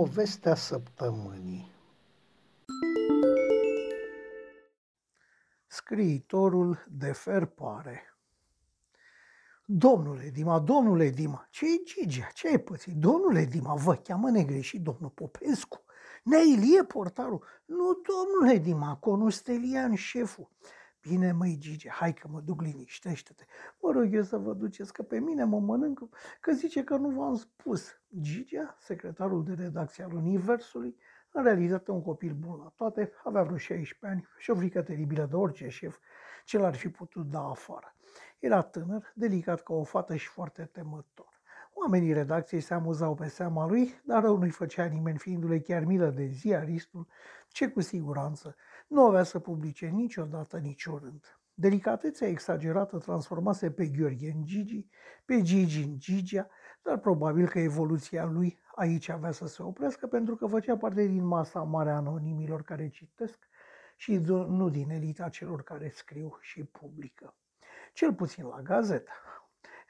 Povestea săptămânii Scriitorul de fer pare Domnule Dima, domnule Dima, ce e Gigea? Ce ai pățit? Domnule Dima, vă cheamă negreșit domnul Popescu. Nea Ilie portarul. Nu, domnule Dima, conustelian șeful. Bine, măi, Gigi, hai că mă duc, liniștește-te. Mă rog eu să vă duceți, că pe mine mă mănânc, că zice că nu v-am spus. Gigea, secretarul de redacție al Universului, în realitate un copil bun la toate, avea vreo 16 ani și o frică teribilă de orice șef ce l-ar fi putut da afară. Era tânăr, delicat ca o fată și foarte temător. Oamenii redacției se amuzau pe seama lui, dar rău nu-i făcea nimeni, fiindu-le chiar milă de ziaristul, ce cu siguranță nu avea să publice niciodată niciun rând. Delicatețea exagerată transformase pe Gheorghe în Gigi, pe Gigi în Gigia, dar probabil că evoluția lui aici avea să se oprească pentru că făcea parte din masa mare a anonimilor care citesc și nu din elita celor care scriu și publică. Cel puțin la gazetă.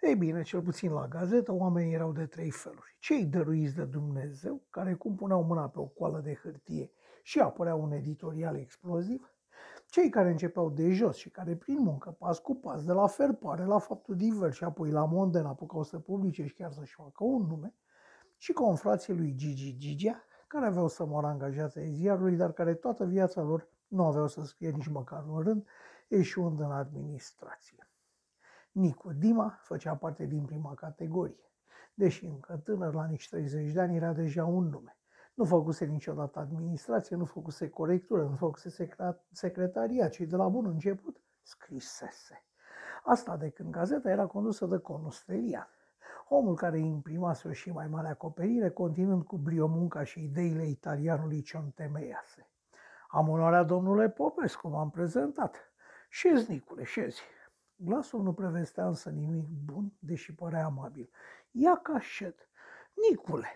Ei bine, cel puțin la gazetă, oamenii erau de trei feluri. Cei dăruiți de Dumnezeu, care cum puneau mâna pe o coală de hârtie și apărea un editorial exploziv, cei care începeau de jos și care prin muncă, pas cu pas, de la ferpare la faptul divers și apoi la Monden apucau să publice și chiar să-și facă un nume, și confrații lui Gigi Gigea, care aveau să moară angajați ai ziarului, dar care toată viața lor nu aveau să scrie nici măcar un rând, eșuând în administrație. Nicu Dima făcea parte din prima categorie. Deși încă tânăr, la nici 30 de ani, era deja un nume. Nu făcuse niciodată administrație, nu făcuse corectură, nu făcuse secretaria, ci de la bun început scrisese. Asta de când gazeta era condusă de Conustelian. Omul care imprimase o și mai mare acoperire, continuând cu brio munca și ideile italianului ce o întemeiase. Am onoarea domnule Popescu, m-am prezentat. Șezi, Nicule, șezi. Glasul nu prevestea însă nimic bun, deși părea amabil. Ia ca șed. Nicule,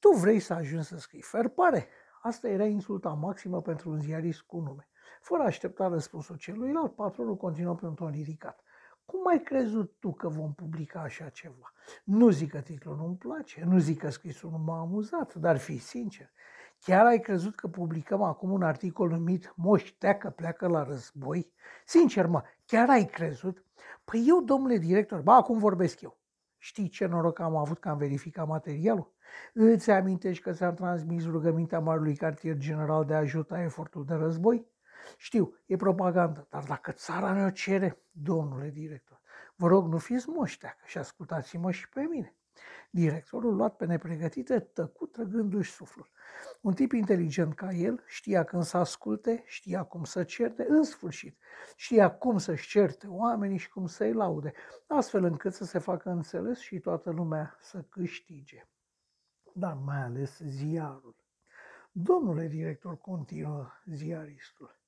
tu vrei să ajungi să scrii ferpare? Asta era insulta maximă pentru un ziarist cu nume. Fără a aștepta răspunsul celuilalt, patronul continuă pe un ton ridicat. Cum ai crezut tu că vom publica așa ceva? Nu zic că titlul nu-mi place, nu zic că scrisul nu m-a amuzat, dar fi sincer. Chiar ai crezut că publicăm acum un articol numit Moș Teacă pleacă la război? Sincer, mă, chiar ai crezut? Păi eu, domnule director, ba, acum vorbesc eu. Știi ce noroc am avut că am verificat materialul? Îți amintești că ți-am transmis rugămintea Marului Cartier General de a ajuta efortul de război? Știu, e propagandă, dar dacă țara ne-o cere, domnule director, vă rog, nu fiți moșteacă și ascultați-mă și pe mine. Directorul, luat pe nepregătite, tăcut trăgându-și suflul. Un tip inteligent ca el știa când să asculte, știa cum să certe, în sfârșit, știa cum să-și certe oamenii și cum să-i laude, astfel încât să se facă înțeles și toată lumea să câștige. Dar mai ales ziarul. Domnule director, continuă ziaristul,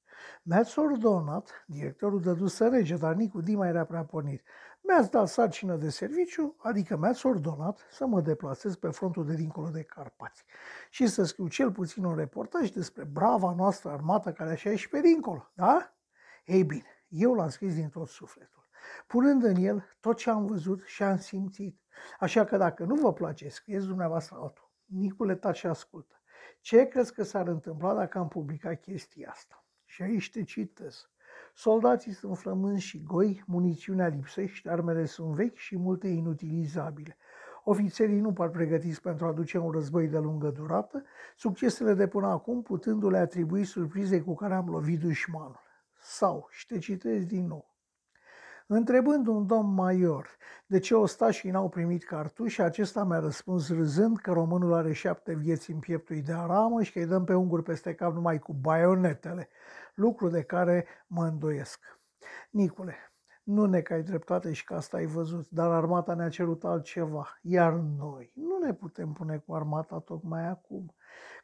mi-ați ordonat, directorul dăduse rege, dar Nicu Dima era prea pornit. Mi-ați dat sarcină de serviciu, adică mi-ați ordonat să mă deplasez pe frontul de dincolo de Carpați și să scriu cel puțin un reportaj despre brava noastră armată care așa e și pe dincolo, da? Ei bine, eu l-am scris din tot sufletul, punând în el tot ce am văzut și am simțit. Așa că dacă nu vă place, scrieți dumneavoastră altul. Nicule, taci și ascultă. Ce crezi că s-ar întâmpla dacă am publicat chestia asta? Și aici te citesc. Soldații sunt flămânzi și goi, munițiunea lipsește, armele sunt vechi și multe inutilizabile. Ofițerii nu par pregătiți pentru a duce un război de lungă durată, succesele de până acum putându-le atribui surprizei cu care am lovit dușmanul. Sau, și te citesc din nou, Întrebând un domn major de ce ostașii n-au primit cartuși, acesta mi-a răspuns râzând că românul are șapte vieți în pieptul de aramă și că îi dăm pe unguri peste cap numai cu baionetele, lucru de care mă îndoiesc. Nicule, nu ne că ai dreptate și că asta ai văzut, dar armata ne-a cerut altceva, iar noi nu ne putem pune cu armata tocmai acum.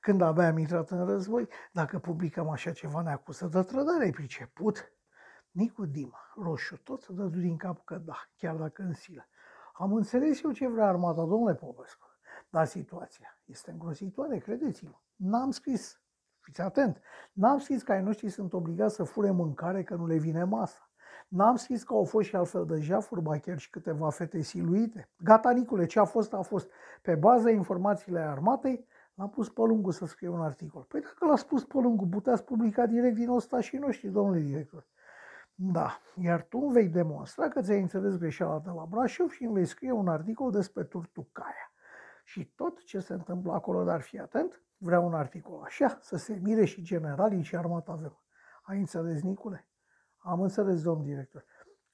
Când abia am intrat în război, dacă publicăm așa ceva ne acuză de trădare, ai priceput? Nicu Dima, roșu, tot dă din cap că da, chiar dacă în silă. Am înțeles eu ce vrea armata, domnule Popescu, dar situația este îngrozitoare, credeți-mă. N-am scris, fiți atent, n-am scris că ai noștri sunt obligați să fure mâncare că nu le vine masa. N-am scris că au fost și altfel de jafuri, ba chiar și câteva fete siluite. Gata, Nicule, ce a fost, a fost. Pe baza informațiile armatei, L-am pus pe lungul să scrie un articol. Păi dacă l-a spus pe lungul, puteți publica direct din ăsta și noștri, domnule director. Da, iar tu vei demonstra că ți-ai înțeles greșeala de la Brașov și îmi vei scrie un articol despre Turtucaia. Și tot ce se întâmplă acolo, dar fii atent, vreau un articol așa, să se mire și generalii și armata avem. Ai înțeles, Nicule? Am înțeles, domn director.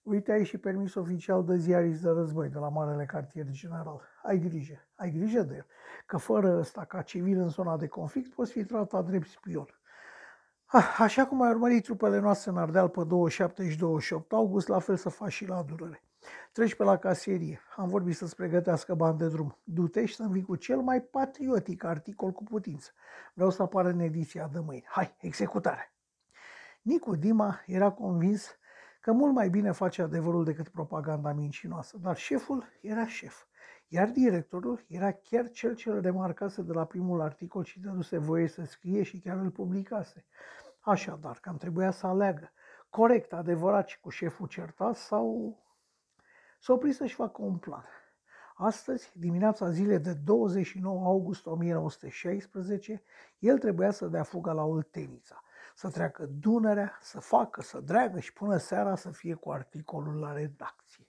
Uite, ai și permis oficial de ziarist de război de la Marele Cartier General. Ai grijă, ai grijă de el, că fără ăsta, ca civil în zona de conflict, poți fi tratat drept spion. Ah, așa cum ai urmărit trupele noastre în Ardeal pe 27 și 28 august, la fel să faci și la Durere. Treci pe la casierie. Am vorbit să-ți pregătească bani de drum. Du-te și să vii cu cel mai patriotic articol cu putință. Vreau să apară în ediția de mâine. Hai, executare! Nicu Dima era convins că mult mai bine face adevărul decât propaganda mincinoasă, dar șeful era șef, iar directorul era chiar cel ce îl remarcase de la primul articol și dăduse voie să scrie și chiar îl publicase. Așadar, cam trebuia să aleagă corect, adevărat și cu șeful certat sau să opri să-și facă un plan. Astăzi, dimineața zilei de 29 august 1916, el trebuia să dea fuga la Oltenița, să treacă Dunărea, să facă, să dreagă și până seara să fie cu articolul la redacție.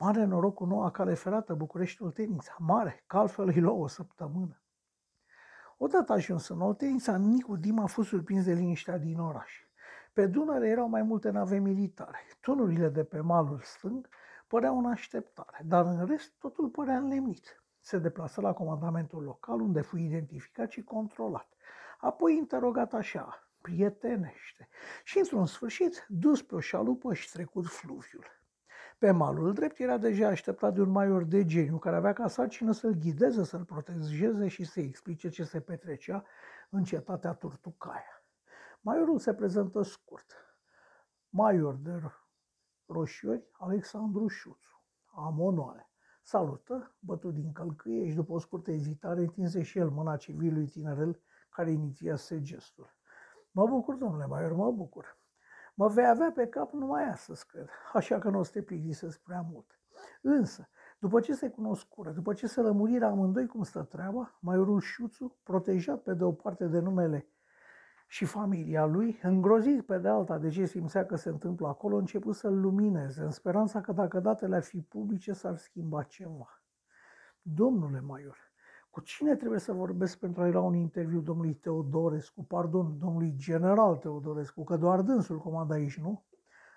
Mare noroc cu noua cale ferată București-Oltenița, mare, că altfel îi lua o săptămână. Odată ajuns în Oltenița, Nicu Dim a fost surprins de liniștea din oraș. Pe Dunăre erau mai multe nave militare. Tunurile de pe malul stâng păreau în așteptare, dar în rest totul părea înlemnit. Se deplasă la comandamentul local, unde fu identificat și controlat. Apoi interogat așa, prietenește, și într-un sfârșit dus pe o șalupă și trecut fluviul. Pe malul drept era deja așteptat de un maior de geniu care avea ca sarcină să-l ghideze, să-l protejeze și să-i explice ce se petrecea în cetatea Turtucaia. Maiorul se prezentă scurt. Maior de roșiori, Alexandru Șuțu. Am onoare. Salută, bătut din călcâie și după o scurtă ezitare întinse și el mâna civilului tinerel care inițiase gestul. Mă bucur, domnule Maior, mă bucur. Mă vei avea pe cap numai astăzi, cred, așa că nu o să te plictisesc prea mult. Însă, după ce se cunoscură, după ce se lămuriră amândoi cum stă treaba, Maiorul Șuțu, protejat pe de o parte de numele și familia lui, îngrozit pe de alta de ce simțea că se întâmplă acolo, a început să-l lumineze, în speranța că dacă datele ar fi publice, s-ar schimba ceva. Domnule Maior, cu cine trebuie să vorbesc pentru a-i lua un interviu domnului Teodorescu, pardon, domnului general Teodorescu, că doar dânsul comanda aici, nu?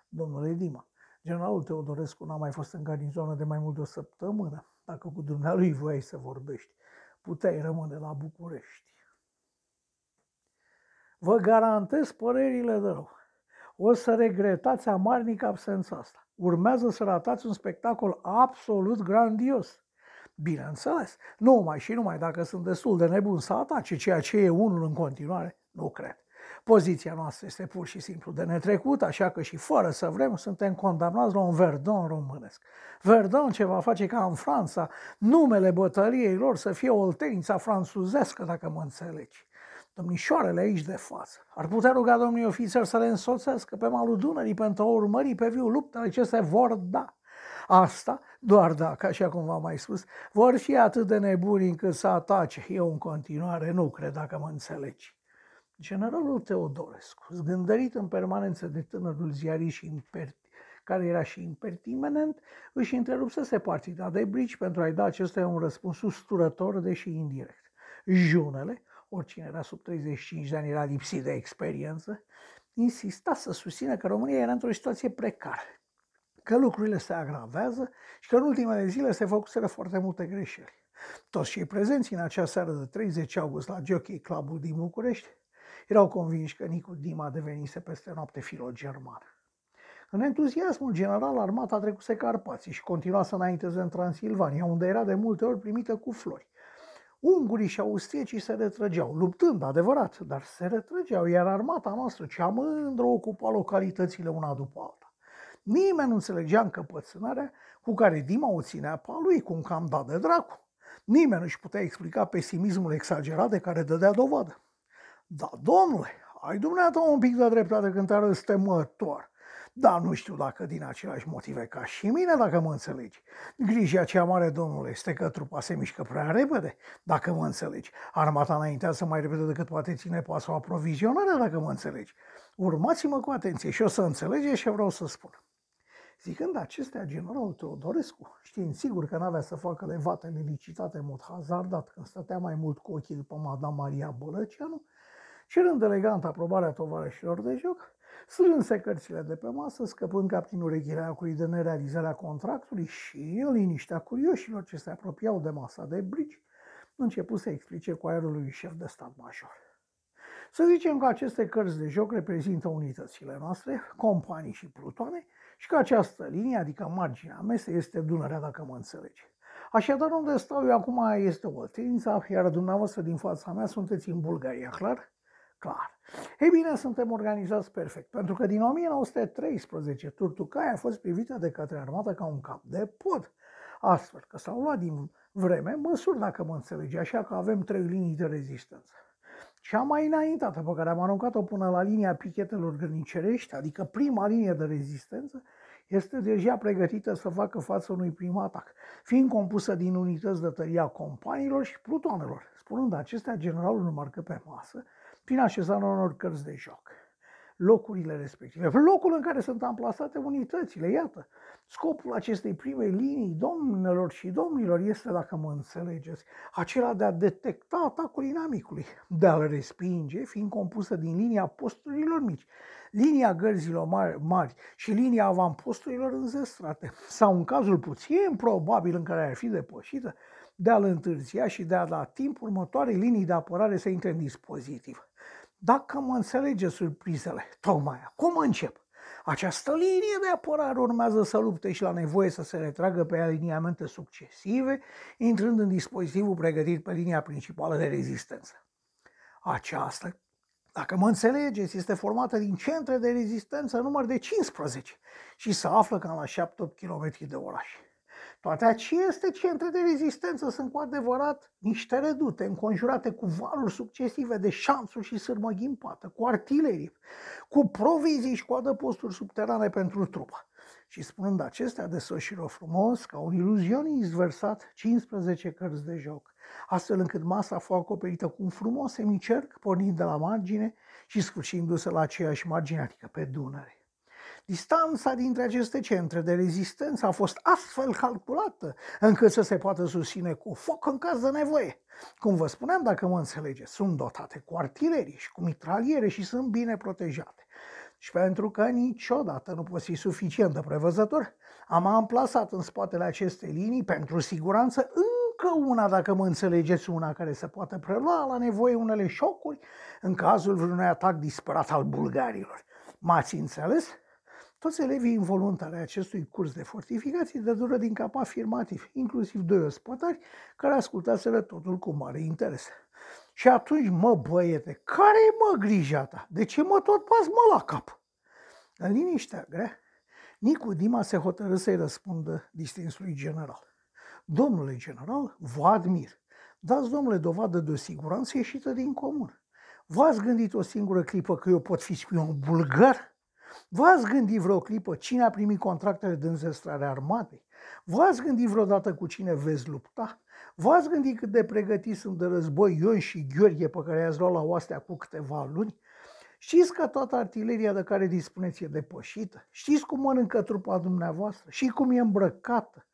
Domnule Dima, generalul Teodorescu n-a mai fost în garnizonă de mai mult de o săptămână. Dacă cu dumnealui voiai să vorbești, puteai rămâne la București. Vă garantez părerile de rău. O să regretați amarnic absența asta. Urmează să ratați un spectacol absolut grandios. Bineînțeles, numai și numai dacă sunt destul de nebun să atace ceea ce e unul în continuare, nu cred. Poziția noastră este pur și simplu de netrecut, așa că și fără să vrem suntem condamnați la un Verdun românesc. Verdun ce va face ca în Franța numele bătăliei lor să fie oltenița franțuzească, dacă mă înțelegi domnișoarele aici de față. Ar putea ruga domnii ofițeri să le însoțească pe malul Dunării pentru a urmări pe viu luptele ce se vor da. Asta doar dacă, așa cum v-am mai spus, vor fi atât de nebuni încât să atace. Eu în continuare nu cred dacă mă înțelegi. Generalul Teodorescu, zgândărit în permanență de tânărul ziarist și imperti, care era și impertinent, își întrerupsese partida de brici pentru a-i da acestuia un răspuns usturător, deși indirect. Junele, oricine era sub 35 de ani era lipsit de experiență, insista să susțină că România era într-o situație precară, că lucrurile se agravează și că în ultimele zile se făcuseră foarte multe greșeli. Toți cei prezenți în acea seară de 30 august la Jockey Clubul din București erau convinși că Nicu Dima devenise peste noapte filo-german. În entuziasmul general, armata trecuse Carpații și continua să înainteze în Transilvania, unde era de multe ori primită cu flori. Ungurii și austriecii se retrăgeau, luptând, adevărat, dar se retrăgeau, iar armata noastră cea mândră ocupa localitățile una după alta. Nimeni nu înțelegea încăpățânarea cu care Dima o ținea pe lui, cum cam dat de dracu. Nimeni nu își putea explica pesimismul exagerat de care dădea dovadă. Da, domnule, ai dumneata un pic de dreptate când te arăți temător. Dar nu știu dacă din același motive ca și mine, dacă mă înțelegi. Grija cea mare, domnule, este că trupa se mișcă prea repede, dacă mă înțelegi. Armata înaintează mai repede decât poate ține pasul aprovizionarea, dacă mă înțelegi. Urmați-mă cu atenție și o să înțelegeți ce vreau să spun. Zicând acestea, generalul Teodorescu, știind sigur că n-avea să facă levate licitate în mod hazardat, când stătea mai mult cu ochii după Madame Maria Bălăceanu, cerând elegant aprobarea tovarășilor de joc, strânse cărțile de pe masă, scăpând captinul reghileacului de nerealizarea contractului și, în liniștea curioșilor ce se apropiau de masa de bridge, început să explice cu aerul lui șef de stat major. Să zicem că aceste cărți de joc reprezintă unitățile noastre, companii și plutoane, și că această linie, adică marginea mesei, este Dunărea, dacă mă înțelege. Așadar, unde stau eu acum este Oltenița, iar dumneavoastră din fața mea sunteți în Bulgaria, clar? Clar. Ei bine, suntem organizați perfect, pentru că din 1913 Turtucaia a fost privită de către armată ca un cap de pod. Astfel că s-au luat din vreme măsuri, dacă mă înțelege, așa că avem trei linii de rezistență. Cea mai înaintată pe care am aruncat-o până la linia pichetelor grănicerești, adică prima linie de rezistență, este deja pregătită să facă față unui prim atac, fiind compusă din unități de tăria companiilor și plutoanelor. Spunând acestea, generalul nu marcă pe masă prin așezarea unor cărți de joc locurile respective, locul în care sunt amplasate unitățile. Iată, scopul acestei prime linii, domnilor și domnilor, este, dacă mă înțelegeți, acela de a detecta atacul inamicului, de a-l respinge, fiind compusă din linia posturilor mici, linia gărzilor mari, mari și linia avamposturilor înzestrate, sau în cazul puțin probabil în care ar fi depășită, de a-l întârzia și de a da timp următoarei linii de apărare să intre în dispozitiv. Dacă mă înțelege surprizele, tocmai acum încep. Această linie de apărare urmează să lupte și la nevoie să se retragă pe aliniamente succesive, intrând în dispozitivul pregătit pe linia principală de rezistență. Aceasta, dacă mă înțelegeți, este formată din centre de rezistență număr de 15 și se află cam la 7-8 km de oraș. Toate aceste centre de rezistență sunt cu adevărat niște redute, înconjurate cu valuri succesive de șanțuri și sârmă ghimpată, cu artilerie, cu provizii și cu adăposturi subterane pentru trupă. Și spunând acestea, desfășură frumos, ca un iluzionist versat 15 cărți de joc, astfel încât masa a fost acoperită cu un frumos semicerc, pornind de la margine și sfârșindu-se la aceeași margine, adică pe Dunăre. Distanța dintre aceste centre de rezistență a fost astfel calculată încât să se poată susține cu foc în caz de nevoie. Cum vă spuneam, dacă mă înțelegeți, sunt dotate cu artilerii și cu mitraliere și sunt bine protejate. Și pentru că niciodată nu poți fi suficient de prevăzător, am amplasat în spatele acestei linii, pentru siguranță, încă una, dacă mă înțelegeți, una care se poate prelua la nevoie unele șocuri în cazul vreunui atac disperat al bulgarilor. M-ați înțeles? Toți elevii involuntari ai acestui curs de fortificații de dură din cap afirmativ, inclusiv doi ospătari care ascultaseră totul cu mare interes. Și atunci, mă băiete, care e mă grija ta? De ce mă tot pas mă la cap? În liniștea grea, Nicu Dima se hotărâ să-i răspundă distinsului general. Domnule general, vă admir. Dați, domnule, dovadă de o siguranță ieșită din comun. V-ați gândit o singură clipă că eu pot fi spion bulgar? V-ați gândit vreo clipă cine a primit contractele de înzestrare armatei? V-ați gândit vreodată cu cine veți lupta? V-ați gândit cât de pregătiți sunt de război Ion și Gheorghe pe care i-ați luat la oastea cu câteva luni? Știți că toată artileria de care dispuneți e depășită? Știți cum mănâncă trupa dumneavoastră? Și cum e îmbrăcată?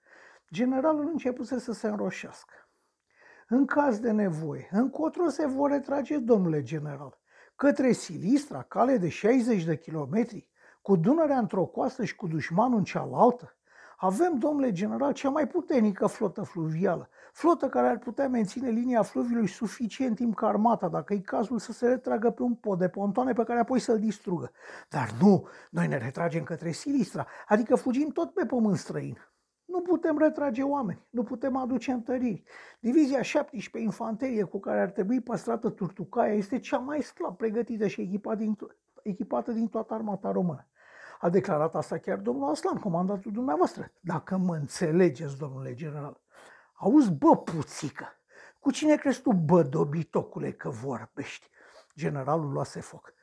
Generalul începuse să se înroșească. În caz de nevoie, încotro se vor retrage, domnule general? Către Silistra, cale de 60 de kilometri? cu Dunărea într-o coastă și cu dușmanul în cealaltă? Avem, domnule general, cea mai puternică flotă fluvială, flotă care ar putea menține linia fluviului suficient timp ca armata, dacă e cazul să se retragă pe un pod de pontoane pe care apoi să-l distrugă. Dar nu, noi ne retragem către Silistra, adică fugim tot pe pământ străin. Nu putem retrage oameni, nu putem aduce întăriri. Divizia 17 infanterie cu care ar trebui păstrată Turtucaia este cea mai slab pregătită și echipată din, echipată din toată armata română. A declarat asta chiar domnul Aslan, comandatul dumneavoastră. Dacă mă înțelegeți, domnule general. Auzi, bă, puțică, cu cine crezi tu, bă, dobitocule, că vorbești? Generalul luase foc.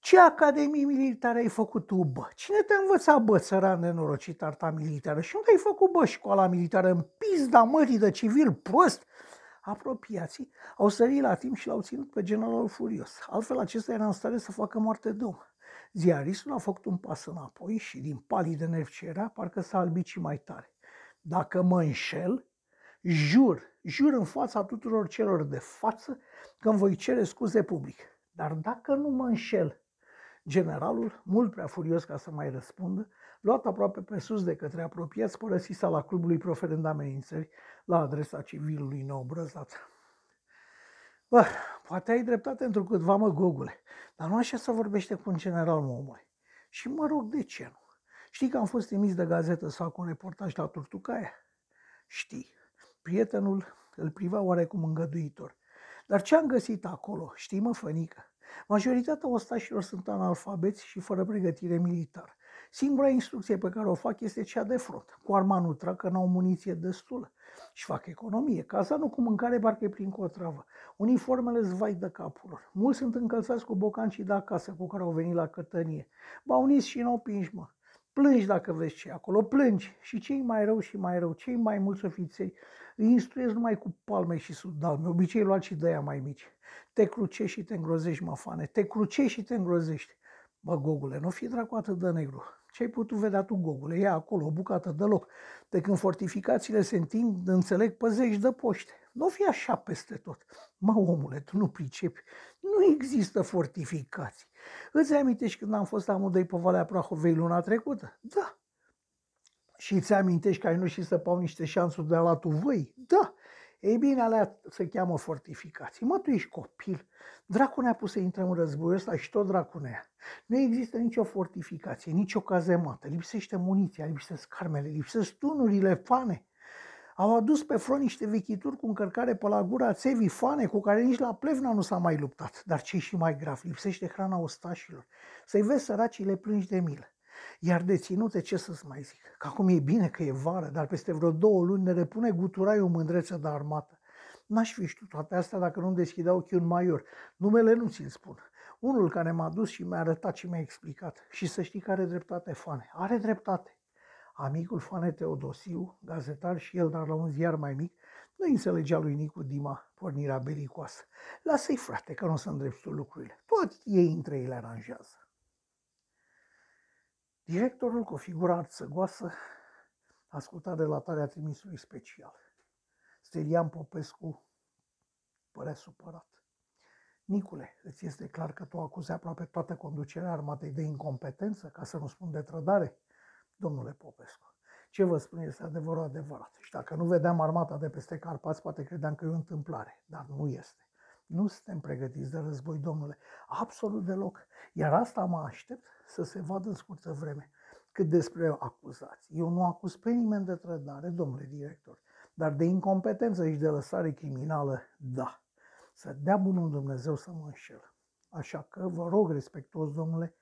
Ce academie militară ai făcut tu, bă? Cine te-a învățat, bă, țăran nenorocit arta militară? Și unde ai făcut, bă, școala militară? În pizda mării de civil prost? Apropiații au sărit la timp și l-au ținut pe generalul furios. Altfel acesta era în stare să facă moarte de om. Ziaristul a făcut un pas înapoi și din palii de nervi ce era, parcă s-a albit și mai tare. Dacă mă înșel, jur, jur în fața tuturor celor de față că îmi voi cere scuze public. Dar dacă nu mă înșel, generalul, mult prea furios ca să mai răspundă, luat aproape pe sus de către apropiați, părăsi sala clubului proferând amenințări la adresa civilului neobrăzat. Bă, poate ai dreptate într câtva, mă, gogule, dar nu așa să vorbește cu un general, mă, omule. Și mă rog, de ce nu? Știi că am fost trimis de gazetă să fac un reportaj la Turtucaia? Știi. Prietenul îl priva oarecum îngăduitor. Dar ce am găsit acolo, știi mă, fănică? Majoritatea ostașilor sunt analfabeți și fără pregătire militară. Singura instrucție pe care o fac este cea de front. Cu arma nu trag că n-au muniție destulă. Și fac economie. Casa nu cu mâncare, parcă e prin cotravă. Uniformele zvai de capul lor. Mulți sunt încălțați cu bocancii de acasă cu care au venit la cătănie. B-au unis și n-au pinși, mă. Plângi dacă vezi ce acolo, plângi. Și cei mai rău și mai rău, cei mai mulți ofițeri, îi instruiesc numai cu palme și sudalme, obicei luat și de mai mici. Te crucești și te îngrozești, mafane, te crucești și te îngrozești. Bă, Gogule, nu fi dracu atât de negru. Ce ai putut vedea tu, Gogule? Ia acolo o bucată de loc. De când fortificațiile se întind, înțeleg, păzești de poște. Nu fi așa peste tot. Mă, omule, tu nu pricepi. Nu există fortificații. Îți amintești când am fost amândoi pe Valea Prahovei luna trecută? Da. Și îți amintești că ai nu și săpau niște șansuri de la tu voi? Da. Ei bine, alea se cheamă fortificații. Mă, tu ești copil. Dracu ne-a pus să intrăm în războiul ăsta și tot dracu ne Nu există nicio fortificație, nicio cazemată. Lipsește muniția, lipsesc armele, lipsesc tunurile, fane. Au adus pe front niște vechituri cu încărcare pe la gura țevii fane cu care nici la Plevna nu s-a mai luptat. Dar ce și mai grav, lipsește hrana ostașilor. Să-i vezi săracii le plângi de milă. Iar deținute, ce să-ți mai zic? Că acum e bine că e vară, dar peste vreo două luni ne repune guturaiul mândreță de armată. N-aș fi știut toate astea dacă nu-mi deschidea ochii un maior. Numele nu ți-l spun. Unul care m-a dus și mi-a arătat și mi-a explicat. Și să știi că are dreptate, Fane. Are dreptate. Amicul Fane Teodosiu, gazetar și el, dar la un ziar mai mic, nu înțelegea lui Nicu Dima pornirea belicoasă. Lasă-i, frate, că nu o să îndrepți tu lucrurile. Tot ei între ei le aranjează. Directorul, cu o figură arțăgoasă, asculta relatarea trimisului special. Stelian Popescu părea supărat. Nicule, îți este clar că tu acuzi aproape toată conducerea armatei de incompetență, ca să nu spun de trădare? Domnule Popescu, ce vă spun este adevărul adevărat. Și dacă nu vedeam armata de peste Carpați, poate credeam că e o întâmplare, dar nu este. Nu suntem pregătiți de război, domnule, absolut deloc. Iar asta mă aștept să se vadă în scurtă vreme. Cât despre acuzații. Eu nu acuz pe nimeni de trădare, domnule director, dar de incompetență și de lăsare criminală, da. Să dea bunul Dumnezeu să mă înșel. Așa că vă rog respectuos, domnule,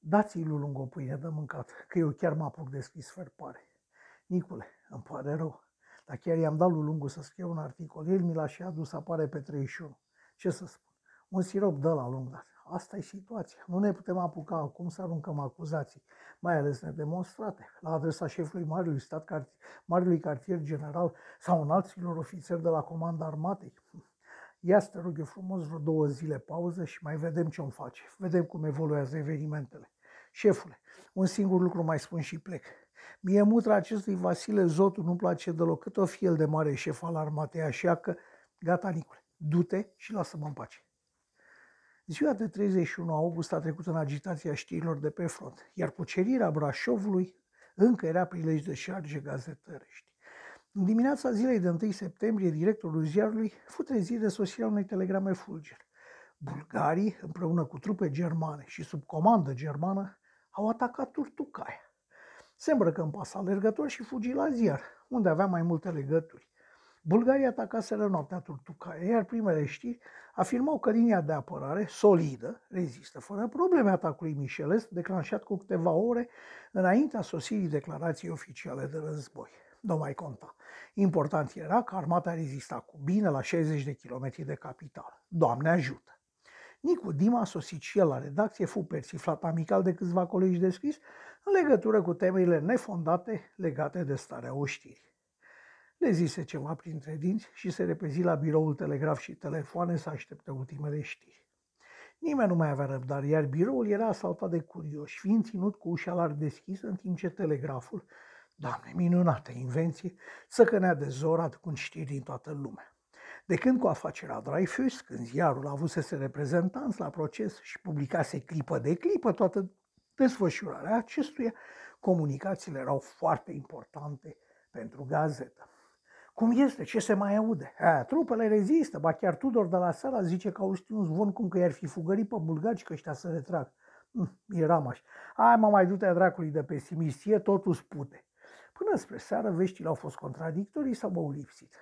dați-i lui lung o pâine de mâncat, că eu chiar mă apuc de scris pare. Nicule, îmi pare rău, dar chiar i-am dat lui Lungu să scrie un articol. El mi l-a și adus, apare pe 31. Ce să spun? Un sirop de la lung dat. Asta e situația. Nu ne putem apuca acum să aruncăm acuzații, mai ales nedemonstrate, la adresa șefului Marului Stat, Marului Cartier General sau în alților ofițeri de la Comanda Armatei. Ia să te rog eu frumos vreo două zile pauză și mai vedem ce om face. Vedem cum evoluează evenimentele. Șefule, un singur lucru mai spun și plec. Mie mutra acestui Vasile Zotu nu-mi place deloc, cât o fi el de mare șef al armatei, așa că gata, Nicule, du-te și lasă-mă în pace. Ziua de 31 august a trecut în agitația știrilor de pe front, iar cucerirea Brașovului încă era prilej de șarge gazetărești. În dimineața zilei de 1 septembrie, directorul ziarului fu trezit de sosirea unei telegrame fulger. Bulgarii, împreună cu trupe germane și sub comandă germană, au atacat Turtucaia. Se îmbrăcă în pas alergător și fugi la ziar, unde avea mai multe legături. Bulgaria atacaseră noaptea Turtucaia, iar primele știri afirmau că linia de apărare, solidă, rezistă fără probleme atacului Micheles, declanșat cu câteva ore înaintea sosirii declarației oficiale de război. Nu mai conta. Important era că armata rezista cu bine la 60 de kilometri de capitală. Doamne ajută! Nicu Dima, sosit și el la redacție, fu persiflat amical de câțiva colegi de scris în legătură cu temerile nefondate legate de starea oștirii. Le zise ceva printre dinți și se repezi la biroul telegraf și telefoane să aștepte ultimele știri. Nimeni nu mai avea răbdare, iar biroul era asaltat de curioși, fiind ținut cu ușa larg deschisă în timp ce telegraful, doamne, minunată invenție, cănea de zorat cu știri din toată lumea. De când cu afacerea Dreyfus, când ziarul avusese reprezentanți la proces și publicase clipă de clipă toată desfășurarea acestuia, comunicațiile erau foarte importante pentru gazetă. Cum este? Ce se mai aude? A, trupele rezistă, ba chiar Tudor de la Sara zice că au știut un zvon cum că i-ar fi fugărit pe bulgaci că ăștia să retrag. Hm, eram așa. Hai mă mai du-te dracului de pesimistie, totul spute. Până spre seară, veștile au fost contradictorii sau au lipsit.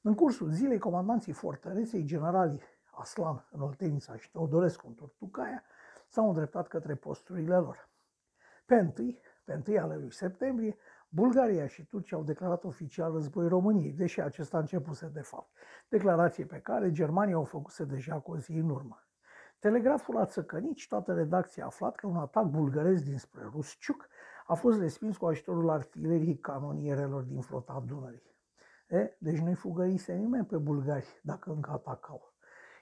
În cursul zilei, comandanții fortăreței, generalii Aslan în Oltenița și Teodorescu în Tortucaia, s-au îndreptat către posturile lor. Pe întâi, pe întâi ale lui septembrie, Bulgaria și Turcia au declarat oficial război României, deși acesta începuse de fapt, declarație pe care Germania o făcuse deja cu o zi în urmă. Telegraful a țăcănit și toată redacția a aflat că un atac bulgăresc dinspre Rusciuc a fost respins cu ajutorul artileriei canonierelor din flota Dunării. E, deci nu-i fugărise nimeni pe bulgari dacă încă atacau.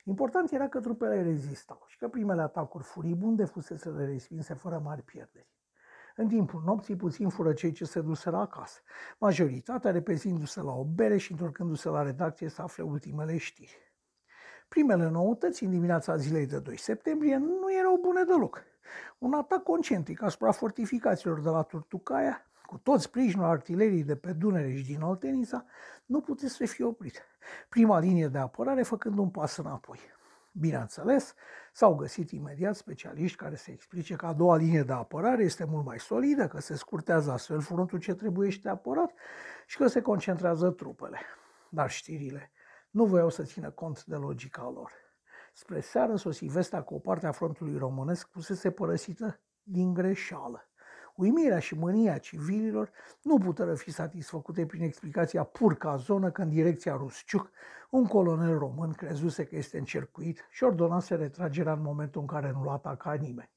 Important era că trupele rezistau și că primele atacuri furibunde fusese respinse fără mari pierderi. În timpul nopții, puțin fură cei ce se duseră acasă, majoritatea repezindu-se la o bere și întorcându-se la redacție să afle ultimele știri. Primele noutăți în dimineața zilei de 2 septembrie nu erau bune deloc. Un atac concentric asupra fortificațiilor de la Turtucaia, cu tot sprijinul artileriei de pe Dunăre și din Oltenița, nu putea să fie oprit. Prima linie de apărare făcând un pas înapoi. Bineînțeles, s-au găsit imediat specialiști care să explice că a doua linie de apărare este mult mai solidă, că se scurtează astfel frontul ce trebuie să apărat și că se concentrează trupele. Dar știrile nu voiau să țină cont de logica lor. Spre seară sosi vestea că o parte a frontului românesc fusese părăsită din greșeală. Uimirea și mânia civililor nu puteau fi satisfăcute prin explicația pur ca zonă că în direcția Rusciuc un colonel român crezuse că este încercuit și ordonase retragerea în momentul în care nu l ataca nimeni.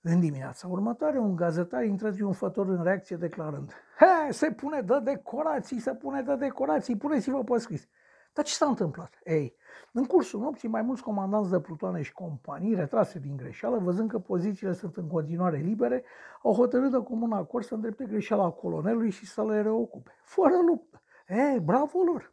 În dimineața următoare, un gazetar intră triumfător în reacție declarând He, se pune de decorații, se pune de decorații, puneți-vă pe scris. Dar ce s-a întâmplat? Ei, în cursul nopții, mai mulți comandanți de plutoane și companii, retrase din greșeală, văzând că pozițiile sunt în continuare libere, au hotărât de comun acord să îndrepte greșeala colonelului și să le reocupe. Fără luptă. Ei, bravo lor!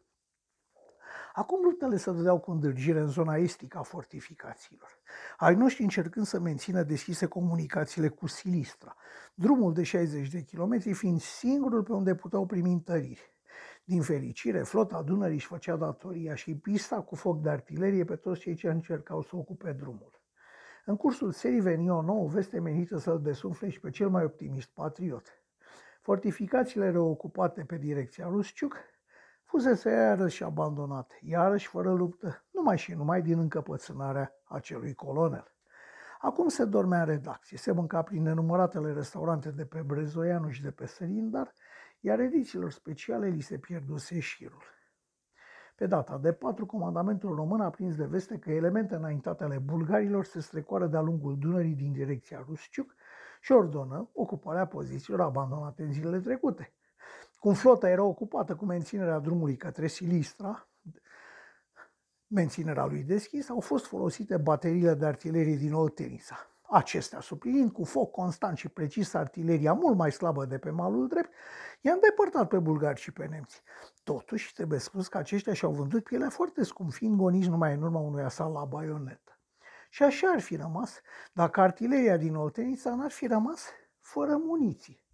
Acum luptele se dădeau cu îndârgire în zona estică a fortificațiilor. Ai noștri încercând să mențină deschise comunicațiile cu Silistra, drumul de 60 de kilometri fiind singurul pe unde puteau primi întăriri. Din fericire, flota Dunării își făcea datoria și pista cu foc de artilerie pe toți cei ce încercau să ocupe drumul. În cursul serii veni o nouă veste menită să-l desumfle și pe cel mai optimist patriot. Fortificațiile reocupate pe direcția Rusciuc fusese iarăși abandonate, iarăși fără luptă, numai și numai din încăpățânarea acelui colonel. Acum se dormea în redacție, se mânca prin nenumăratele restaurante de pe Brezoianu și de pe Sărindar, iar edițiilor speciale li se pierduse șirul. Pe data de 4, comandamentul român a prins de veste că elemente înaintate ale bulgarilor se strecoară de-a lungul Dunării din direcția Rusciuc și ordonă ocuparea pozițiilor abandonate în zilele trecute. Cum flota era ocupată cu menținerea drumului către Silistra, menținerea lui deschis, au fost folosite bateriile de artilerie din Oltenița. Acestea, suplinind cu foc constant și precis artileria mult mai slabă de pe malul drept, i-a îndepărtat pe bulgari și pe nemți. Totuși, trebuie spus că aceștia și-au vândut pielea foarte scump, fiind goniți numai în urma unui asalt la baionetă. Și așa ar fi rămas dacă artileria din Oltenița n-ar fi rămas fără muniții.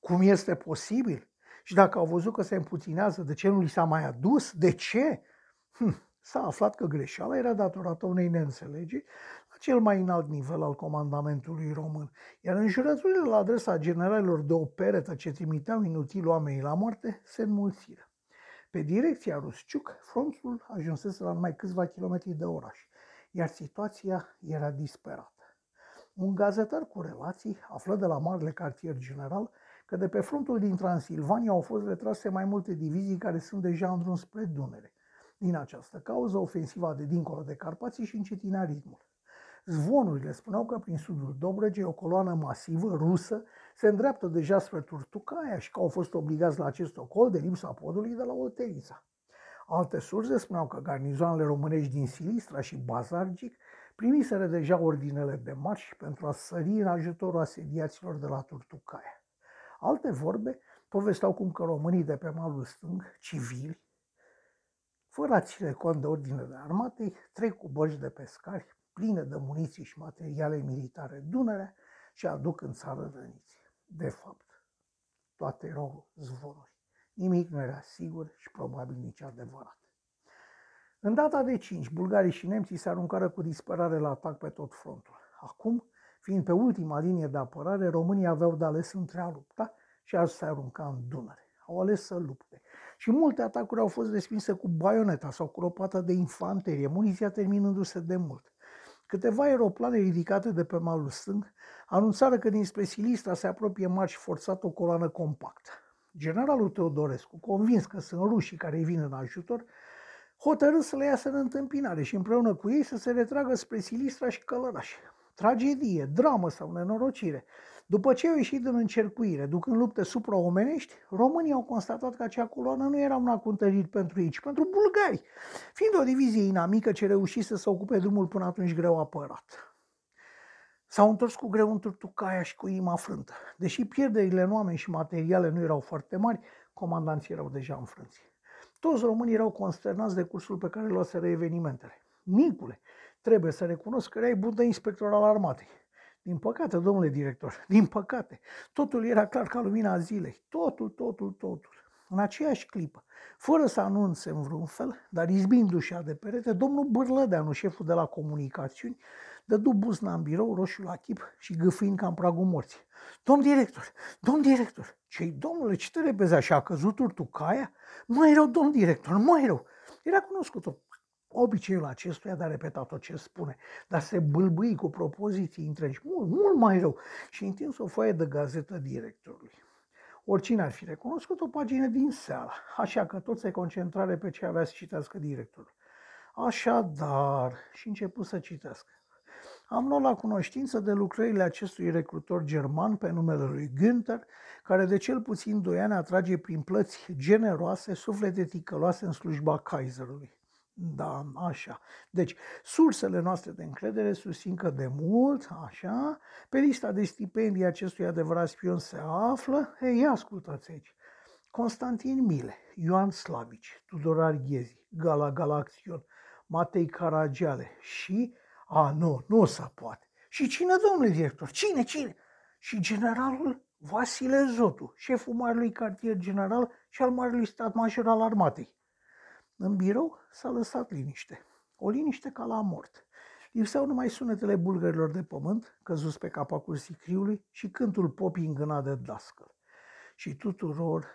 Cum este posibil? Și dacă au văzut că se împuținează, de ce nu li s-a mai adus? De ce? Hm, s-a aflat că greșeala era datorată unei neînțelegeri cel mai înalt nivel al comandamentului român, iar înjurăturile la adresa generalilor de o peretă ce trimiteau inutil oamenii la moarte se înmulțiră. Pe direcția Rusciuc, frontul ajunsese la numai câțiva kilometri de oraș, iar situația era disperată. Un gazetar cu relații află de la marele cartier general că de pe frontul din Transilvania au fost retrase mai multe divizii care sunt deja în drum spre Dunăre. Din această cauză, ofensiva de dincolo de Carpați și încetina ritmul. Zvonurile spuneau că prin sudul Dobrogei o coloană masivă rusă se îndreaptă deja spre Turtucaia și că au fost obligați la acest ocol de lipsa podului de la Oltenița. Alte surse spuneau că garnizoanele românești din Silistra și Bazargic primiseră deja ordinele de marș pentru a sări în ajutorul asediaților de la Turtucaia. Alte vorbe povesteau cum că românii de pe malul stâng, civili, fără a ține cont de ordinele armatei, trec cu bărci de pescari pline de muniții și materiale militare Dunărea și aduc în țară răniți. De fapt, toate erau zvonuri. Nimic nu era sigur și probabil nici adevărat. În data de 5, bulgarii și nemții se aruncară cu disperare la atac pe tot frontul. Acum, fiind pe ultima linie de apărare, românii aveau de ales între a lupta și a se arunca în Dunăre. Au ales să lupte. Și multe atacuri au fost respinse cu baioneta sau cu lopată de infanterie, muniția terminându-se de mult. Câteva aeroplane ridicate de pe malul stâng anunțară că dinspre Silistra se apropie marș forțat o coloană compactă. Generalul Teodorescu, convins că sunt rușii care îi vin în ajutor, hotărâ să le iasă în întâmpinare și împreună cu ei să se retragă spre Silistra și Călăraș. Tragedie, dramă sau nenorocire. După ce au ieșit în încercuire, ducând lupte supraomenești, românii au constatat că acea coloană nu era una cu pentru ei, ci pentru bulgari, fiind o divizie inamică ce reușise să ocupe drumul până atunci greu apărat. S-au întors cu greu în Turtucaia și cu inima frântă. Deși pierderile în oameni și materiale nu erau foarte mari, comandanții erau deja înfrânți. Toți românii erau consternați de cursul pe care luaseră evenimentele. Nicule, trebuie să recunosc că erai bun de inspector al armatei. Din păcate, domnule director, din păcate, totul era clar ca lumina zilei. Totul, totul, totul. În aceeași clipă, fără să anunțe în vreun fel, dar izbind ușa de perete, domnul Bârlădeanu, șeful de la comunicațiuni, dădu buzna în birou, roșu la chip și gâfâind ca în pragul morții. Domn director, domn director, ce domnule, ce te repezi așa, a căzut urtucaia? Mai rău, domn director, mai rău. Era cunoscut obiceiul acestuia de a repeta tot ce spune, dar se bâlbâi cu propoziții întregi, mult, mult mai rău, și întins o foaie de gazetă directorului. Oricine ar fi recunoscut o pagină din seara, așa că tot se concentrare pe ce avea să citească directorul. Așadar, și început să citească. Am luat la cunoștință de lucrările acestui recrutor german pe numele lui Günther, care de cel puțin doi ani atrage prin plăți generoase suflete ticăloase în slujba Kaiserului. Da, așa. Deci, sursele noastre de încredere susțin că de mult, așa, pe lista de stipendii acestui adevărat spion se află, ei, ascultați aici, Constantin Mile, Ioan Slavici, Tudor Arghezi, Gala Galaxion, Matei Caragiale și, a, nu, nu se poate. Și cine, domnule director? Cine, cine? Și generalul Vasile Zotu, șeful Marelui Cartier General și al Marelui Stat Major al Armatei. În birou s-a lăsat liniște. O liniște ca la mort. Lipseau numai sunetele bulgărilor de pământ, căzuți pe capacul sicriului și cântul popii îngânat de dascăl. Și tuturor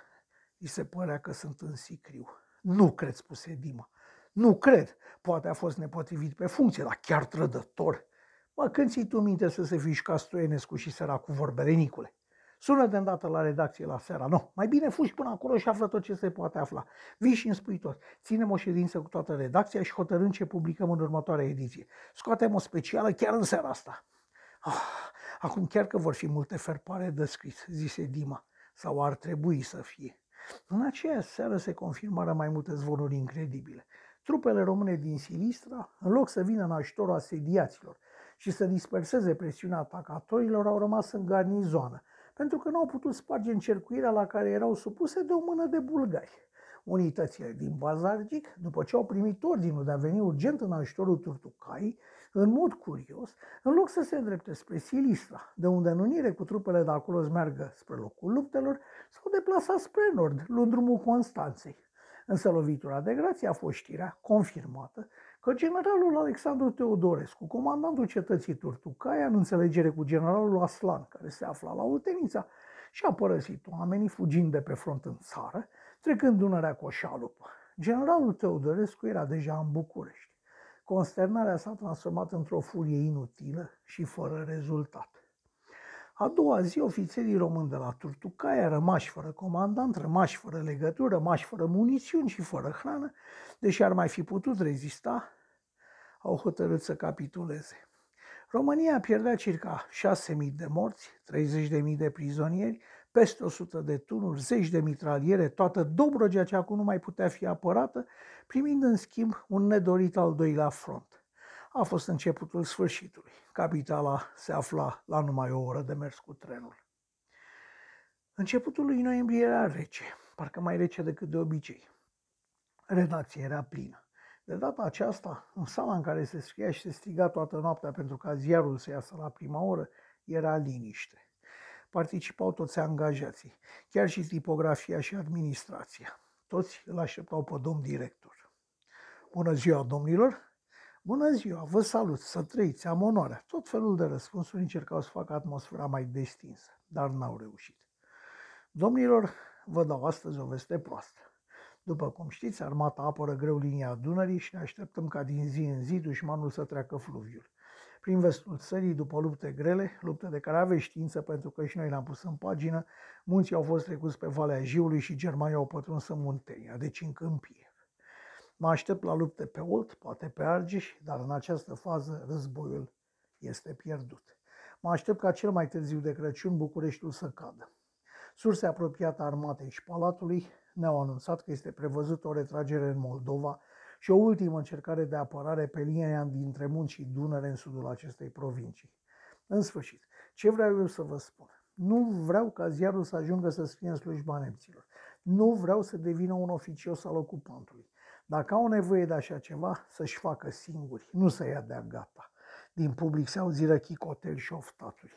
îi se părea că sunt în sicriu. Nu cred, spuse Dima. Nu cred. Poate a fost nepotrivit pe funcție, dar chiar trădător. Mă, când ții tu minte să se fiși ca Stoenescu și cu vorbele, Nicule? Sună de îndată la redacție la seara. Nu, mai bine fugi până acolo și află tot ce se poate afla. Vii și îmi spui tot. Ținem o ședință cu toată redacția și hotărâm ce publicăm în următoarea ediție. Scoatem o specială chiar în seara asta. Ah, acum chiar că vor fi multe ferpare de scris, zise Dima. Sau ar trebui să fie. În aceea seară se confirmară mai multe zvonuri incredibile. Trupele române din Silistra, în loc să vină în ajutorul asediaților și să disperseze presiunea atacatorilor, au rămas în garnizoană, pentru că nu au putut sparge încercuirea la care erau supuse de o mână de bulgari. Unitățile din Bazargic, după ce au primit ordinul de a veni urgent în ajutorul Turtucai, în mod curios, în loc să se îndrepte spre Silistra, de unde în unire cu trupele de acolo să meargă spre locul luptelor, s-au deplasat spre nord, luând drumul Constanței. Însă lovitura de grație a fost știrea confirmată că generalul Alexandru Teodorescu, comandantul cetății Turtucaia, în înțelegere cu generalul Aslan, care se afla la Ultenița, și-a părăsit oamenii fugind de pe front în țară, trecând Dunărea cu o șalupă. Generalul Teodorescu era deja în București. Consternarea s-a transformat într-o furie inutilă și fără rezultat. A doua zi, ofițerii români de la Turtucaia, rămași fără comandant, rămași fără legătură, rămași fără munițiuni și fără hrană, deși ar mai fi putut rezista, au hotărât să capituleze. România pierdea circa 6.000 de morți, 30.000 de prizonieri, peste 100 de tunuri, zeci de mitraliere, toată Dobrogea ce acum nu mai putea fi apărată, primind în schimb un nedorit al doilea front. A fost începutul sfârșitului. Capitala se afla la numai o oră de mers cu trenul. Începutul lui noiembrie era rece, parcă mai rece decât de obicei. Redacția era plină. De data aceasta, în sala în care se scria și se striga toată noaptea pentru ca ziarul să iasă la prima oră, era liniște. Participau toți angajații, chiar și tipografia și administrația. Toți îl așteptau pe domn director. Bună ziua, domnilor! Bună ziua, vă salut, să trăiți, am onoarea. Tot felul de răspunsuri încercau să facă atmosfera mai destinsă, dar n-au reușit. Domnilor, vă dau astăzi o veste proastă. După cum știți, armata apără greu linia Dunării și ne așteptăm ca din zi în zi dușmanul să treacă fluviul. Prin vestul țării, după lupte grele, lupte de care aveți știință pentru că și noi le-am pus în pagină, munții au fost trecuți pe Valea Jiului și Germania au pătruns în Muntenia, deci în câmpie. Mă aștept la lupte pe Olt, poate pe Argeș, dar în această fază războiul este pierdut. Mă aștept ca cel mai târziu de Crăciun Bucureștiul să cadă. Surse apropiate armatei și palatului ne-au anunțat că este prevăzută o retragere în Moldova și o ultimă încercare de apărare pe linia dintre Munți și Dunăre în sudul acestei provincii. În sfârșit, ce vreau eu să vă spun? Nu vreau ca ziarul să ajungă să scrie în slujba nemților. Nu vreau să devină un oficios al ocupantului. Dacă au nevoie de așa ceva, să-și facă singuri, nu să ia de-a gata. Din public se auziră chicoteli și oftaturi.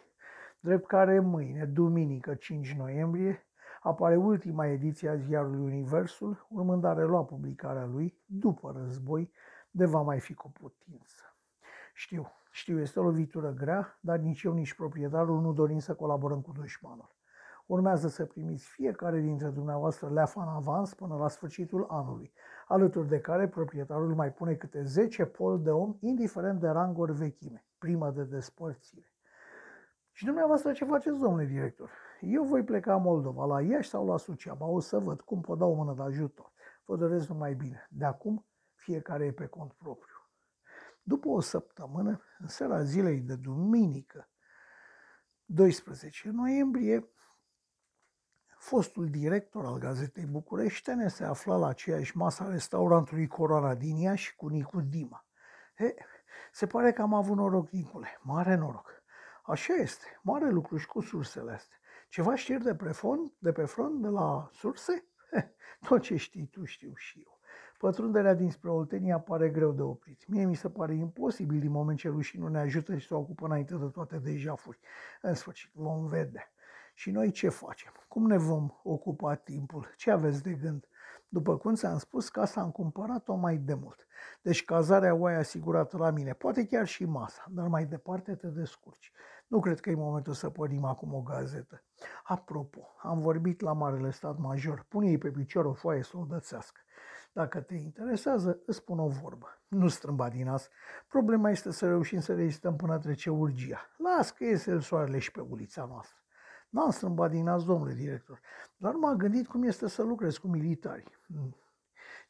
Drept care mâine, duminică 5 noiembrie, apare ultima ediție a ziarului Universul, urmând a relua publicarea lui, după război, de va mai fi cu putință. Știu, știu, este o lovitură grea, dar nici eu, nici proprietarul nu dorim să colaborăm cu dușmanul. Urmează să primiți fiecare dintre dumneavoastră leafa în avans până la sfârșitul anului, alături de care proprietarul mai pune câte 10 pol de om, indiferent de rang ori vechime, primă de despărțire. Și dumneavoastră ce faceți, domnule director? Eu voi pleca în Moldova, la Iași sau la Suceava, o să văd cum pot da o mână de ajutor. Vă doresc numai bine. De acum, fiecare e pe cont propriu. După o săptămână, în seara zilei de duminică, 12 noiembrie, fostul director al Gazetei Bucureștene se afla la aceeași masă a restaurantului Corona din Iași cu Nicu Dima. He, se pare că am avut noroc, Nicule, mare noroc. Așa este, mare lucru și cu sursele astea. Ceva știri de pe front, de pe front, de la surse? Tot ce știi tu știu și eu. Pătrunderea dinspre Oltenia pare greu de oprit. Mie mi se pare imposibil din moment ce rușii nu ne ajută și se ocupă înainte de toate de jafuri. În sfârșit, vom vedea. Și noi ce facem? Cum ne vom ocupa timpul? Ce aveți de gând? După cum ți-am spus, casa am cumpărat-o mai de mult. Deci cazarea o ai asigurată la mine, poate chiar și masa, dar mai departe te descurci. Nu cred că e momentul să pornim acum o gazetă. Apropo, am vorbit la Marele Stat Major. Pune-i pe picior o foaie să o dățească. Dacă te interesează, îți spun o vorbă. Nu strâmba din nas. Problema este să reușim să rezistăm până trece urgia. Las că iese el soarele și pe ulița noastră. N-am strâmbat din nas, domnule director, dar m-am gândit cum este să lucrez cu militari. Hmm.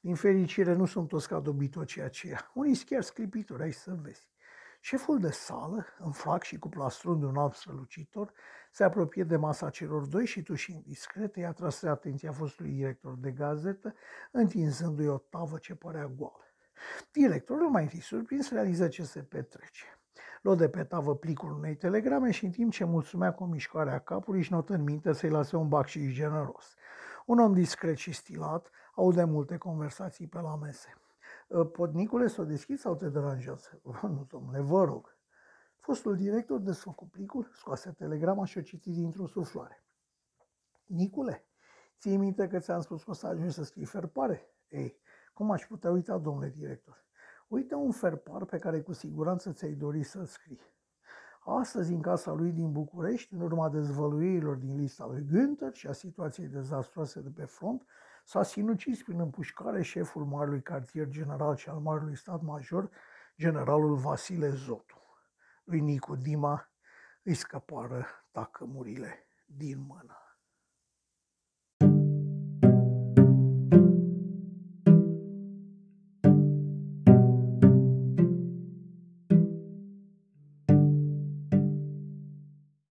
Din fericire nu sunt toți ca dobitocii aceia. Unii chiar sclipitori, ai să vezi. Șeful de sală, în frac și cu plastron de un alb strălucitor, se apropie de masa celor doi și tușind discret, i-a tras atenția fostului director de gazetă, întinzându-i o tavă ce părea goală. Directorul, mai întâi surprins, realiză ce se petrece. Luă de pe tavă plicul unei telegrame și în timp ce mulțumea cu mișcarea capului, își notă în minte să-i lase un bac și generos. Un om discret și stilat aude multe conversații pe la mese. Ă, Podnicule, să o deschizi sau te deranjează? Nu, domnule, vă rog. Fostul director desfăcu plicul, scoase telegrama și o citi dintr-o suflare. Nicule, ții minte că ți-am spus că o să ajungi să scrii ferpare? Ei, cum aș putea uita, domnule director? Uite un ferpar pe care cu siguranță ți-ai dori să-l scrii. Astăzi, în casa lui din București, în urma dezvăluirilor din lista lui Günther și a situației dezastroase de pe front, s-a sinucis prin împușcare șeful Marului Cartier General și al Marului Stat Major, generalul Vasile Zotu. Lui Nicu Dima îi scăpară tacămurile din mână.